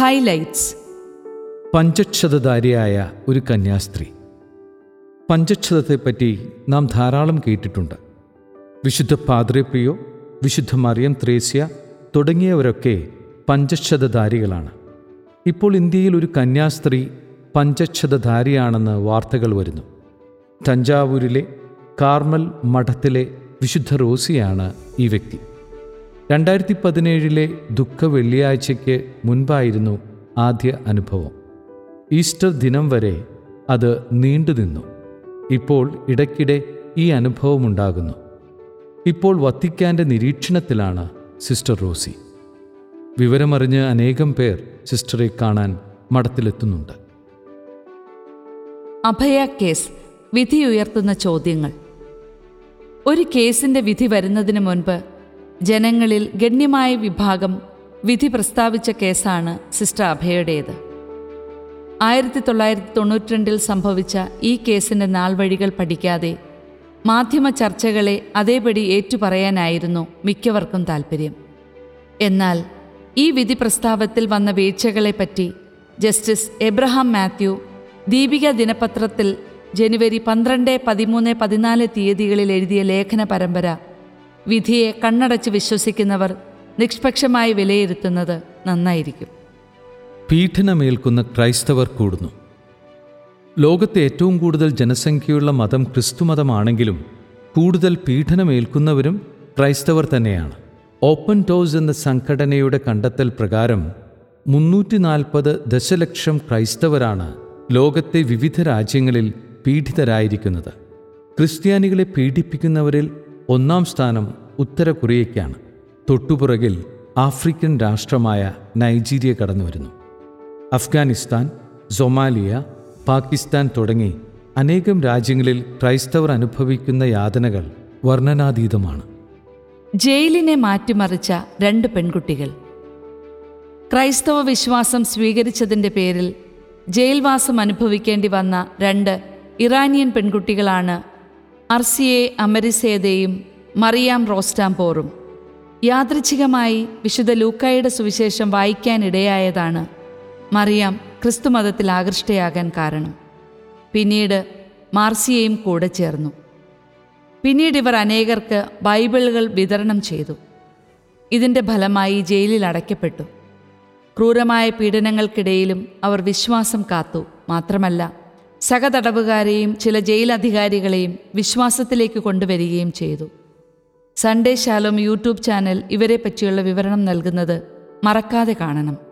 Highlights പഞ്ചക്ഷതധാരിയായ ഒരു കന്യാസ്ത്രീ. പഞ്ചക്ഷതത്തെപ്പറ്റി നാം ധാരാളം കേട്ടിട്ടുണ്ട്. വിശുദ്ധ പാദ്രപ്രിയോ വിശുദ്ധ മറിയം ത്രേസ്യ തുടങ്ങിയവരൊക്കെ പഞ്ചക്ഷതധാരികളാണ്. ഇപ്പോൾ ഇന്ത്യയിൽ ഒരു കന്യാസ്ത്രീ പഞ്ചക്ഷതധാരിയാണെന്ന് വാർത്തകൾ വരുന്നു. തഞ്ചാവൂരിലെ കാർമൽ മഠത്തിലെ വിശുദ്ധ റോസിയാണ് ഈ വ്യക്തി. രണ്ടായിരത്തി പതിനേഴിലെ ദുഃഖ വെള്ളിയാഴ്ചയ്ക്ക് മുൻപായിരുന്നു ആദ്യ അനുഭവം. ഈസ്റ്റർ ദിനം വരെ അത് നീണ്ടുനിന്നു. ഇപ്പോൾ ഇടയ്ക്കിടെ ഈ അനുഭവമുണ്ടാകുന്നു. ഇപ്പോൾ വത്തിക്കാന്റെ നിരീക്ഷണത്തിലാണ് സിസ്റ്റർ റോസി. വിവരമറിഞ്ഞ് അനേകം പേർ സിസ്റ്ററെ കാണാൻ മഠത്തിലെത്തുന്നുണ്ട്. അഭയ കേസ് വിധിയുയർത്തുന്ന ചോദ്യങ്ങൾ. ഒരു കേസിന്റെ വിധി വരുന്നതിന് മുൻപ് ജനങ്ങളിൽ ഗണ്യമായ വിഭാഗം വിധി പ്രസ്താവിച്ച കേസാണ് സിസ്റ്റർ അഭയുടേത്. ആയിരത്തി തൊള്ളായിരത്തി തൊണ്ണൂറ്റിരണ്ടിൽ സംഭവിച്ച ഈ കേസിന്റെ നാൾവഴികൾ പഠിക്കാതെ മാധ്യമ ചർച്ചകളെ അതേപടി ഏറ്റുപറയാനായിരുന്നു മിക്കവർക്കും താൽപ്പര്യം എന്നാൽ ഈ വിധി പ്രസ്താവത്തിൽ വന്ന വീഴ്ചകളെപ്പറ്റി ജസ്റ്റിസ് എബ്രഹാം മാത്യു ദീപിക ദിനപത്രത്തിൽ ജനുവരി പന്ത്രണ്ട് പതിമൂന്ന് പതിനാല് തീയതികളിൽ എഴുതിയ ലേഖന പരമ്പര വിധിയെ കണ്ണടച്ച് വിശ്വസിക്കുന്നവർ നിഷ്പക്ഷമായി വിലയിരുത്തുന്നത് നന്നായിരിക്കും. പീഡനമേൽക്കുന്ന ക്രൈസ്തവർ കൂടുന്നു. ലോകത്തെ ഏറ്റവും കൂടുതൽ ജനസംഖ്യയുള്ള മതം ക്രിസ്തുമതമാണെങ്കിലും കൂടുതൽ പീഡനമേൽക്കുന്നവരും ക്രൈസ്തവർ തന്നെയാണ്. ഓപ്പൺ ടോസ് എന്ന സംഘടനയുടെ കണ്ടെത്തൽ പ്രകാരം മുന്നൂറ്റി നാൽപ്പത് ദശലക്ഷം ക്രൈസ്തവരാണ് ലോകത്തെ വിവിധ രാജ്യങ്ങളിൽ പീഡിതരായിരിക്കുന്നത്. ക്രിസ്ത്യാനികളെ പീഡിപ്പിക്കുന്നവരിൽ ഒന്നാം സ്ഥാനം ഉത്തര കൊറിയയ്ക്കാണ് തൊട്ടുപുറകിൽ ആഫ്രിക്കൻ രാഷ്ട്രമായ നൈജീരിയ കടന്നു വരുന്നു അഫ്ഗാനിസ്ഥാൻ സൊമാലിയ പാകിസ്ഥാൻ തുടങ്ങി അനേകം രാജ്യങ്ങളിൽ ക്രൈസ്തവർ അനുഭവിക്കുന്ന യാതനകൾ വർണനാതീതമാണ്. ജയിലിനെ മാറ്റിമറിച്ച രണ്ട് പെൺകുട്ടികൾ. ക്രൈസ്തവ വിശ്വാസം സ്വീകരിച്ചതിന്റെ പേരിൽ ജയിൽവാസം അനുഭവിക്കേണ്ടി വന്ന രണ്ട് ഇറാനിയൻ പെൺകുട്ടികളാണ് അർസിയെ അമരിസേതയും മറിയാം റോസ്റ്റാംപോറും യാദൃച്ഛികമായി വിശുദ്ധ ലൂക്കായുടെ സുവിശേഷം വായിക്കാനിടയായതാണ് മറിയാം ക്രിസ്തുമതത്തിൽ ആകൃഷ്ടയാകാൻ കാരണം. പിന്നീട് മാർസിയയും കൂടെ ചേർന്നു. പിന്നീട് ഇവർ അനേകർക്ക് ബൈബിളുകൾ വിതരണം ചെയ്തു. ഇതിന്റെ ഫലമായി ജയിലിൽ അടയ്ക്കപ്പെട്ടു. ക്രൂരമായ പീഡനങ്ങൾക്കിടയിലും അവർ വിശ്വാസം കാത്തു. മാത്രമല്ല സഹതടവുകാരെയും ചില ജയിലധികാരികളെയും വിശ്വാസത്തിലേക്ക് കൊണ്ടുവരികയും ചെയ്തു. സൺഡേ ശാലോം യൂട്യൂബ് ചാനൽ ഇവരെ പറ്റിയുള്ള വിവരണം നൽകുന്നത് മറക്കാതെ കാണണം.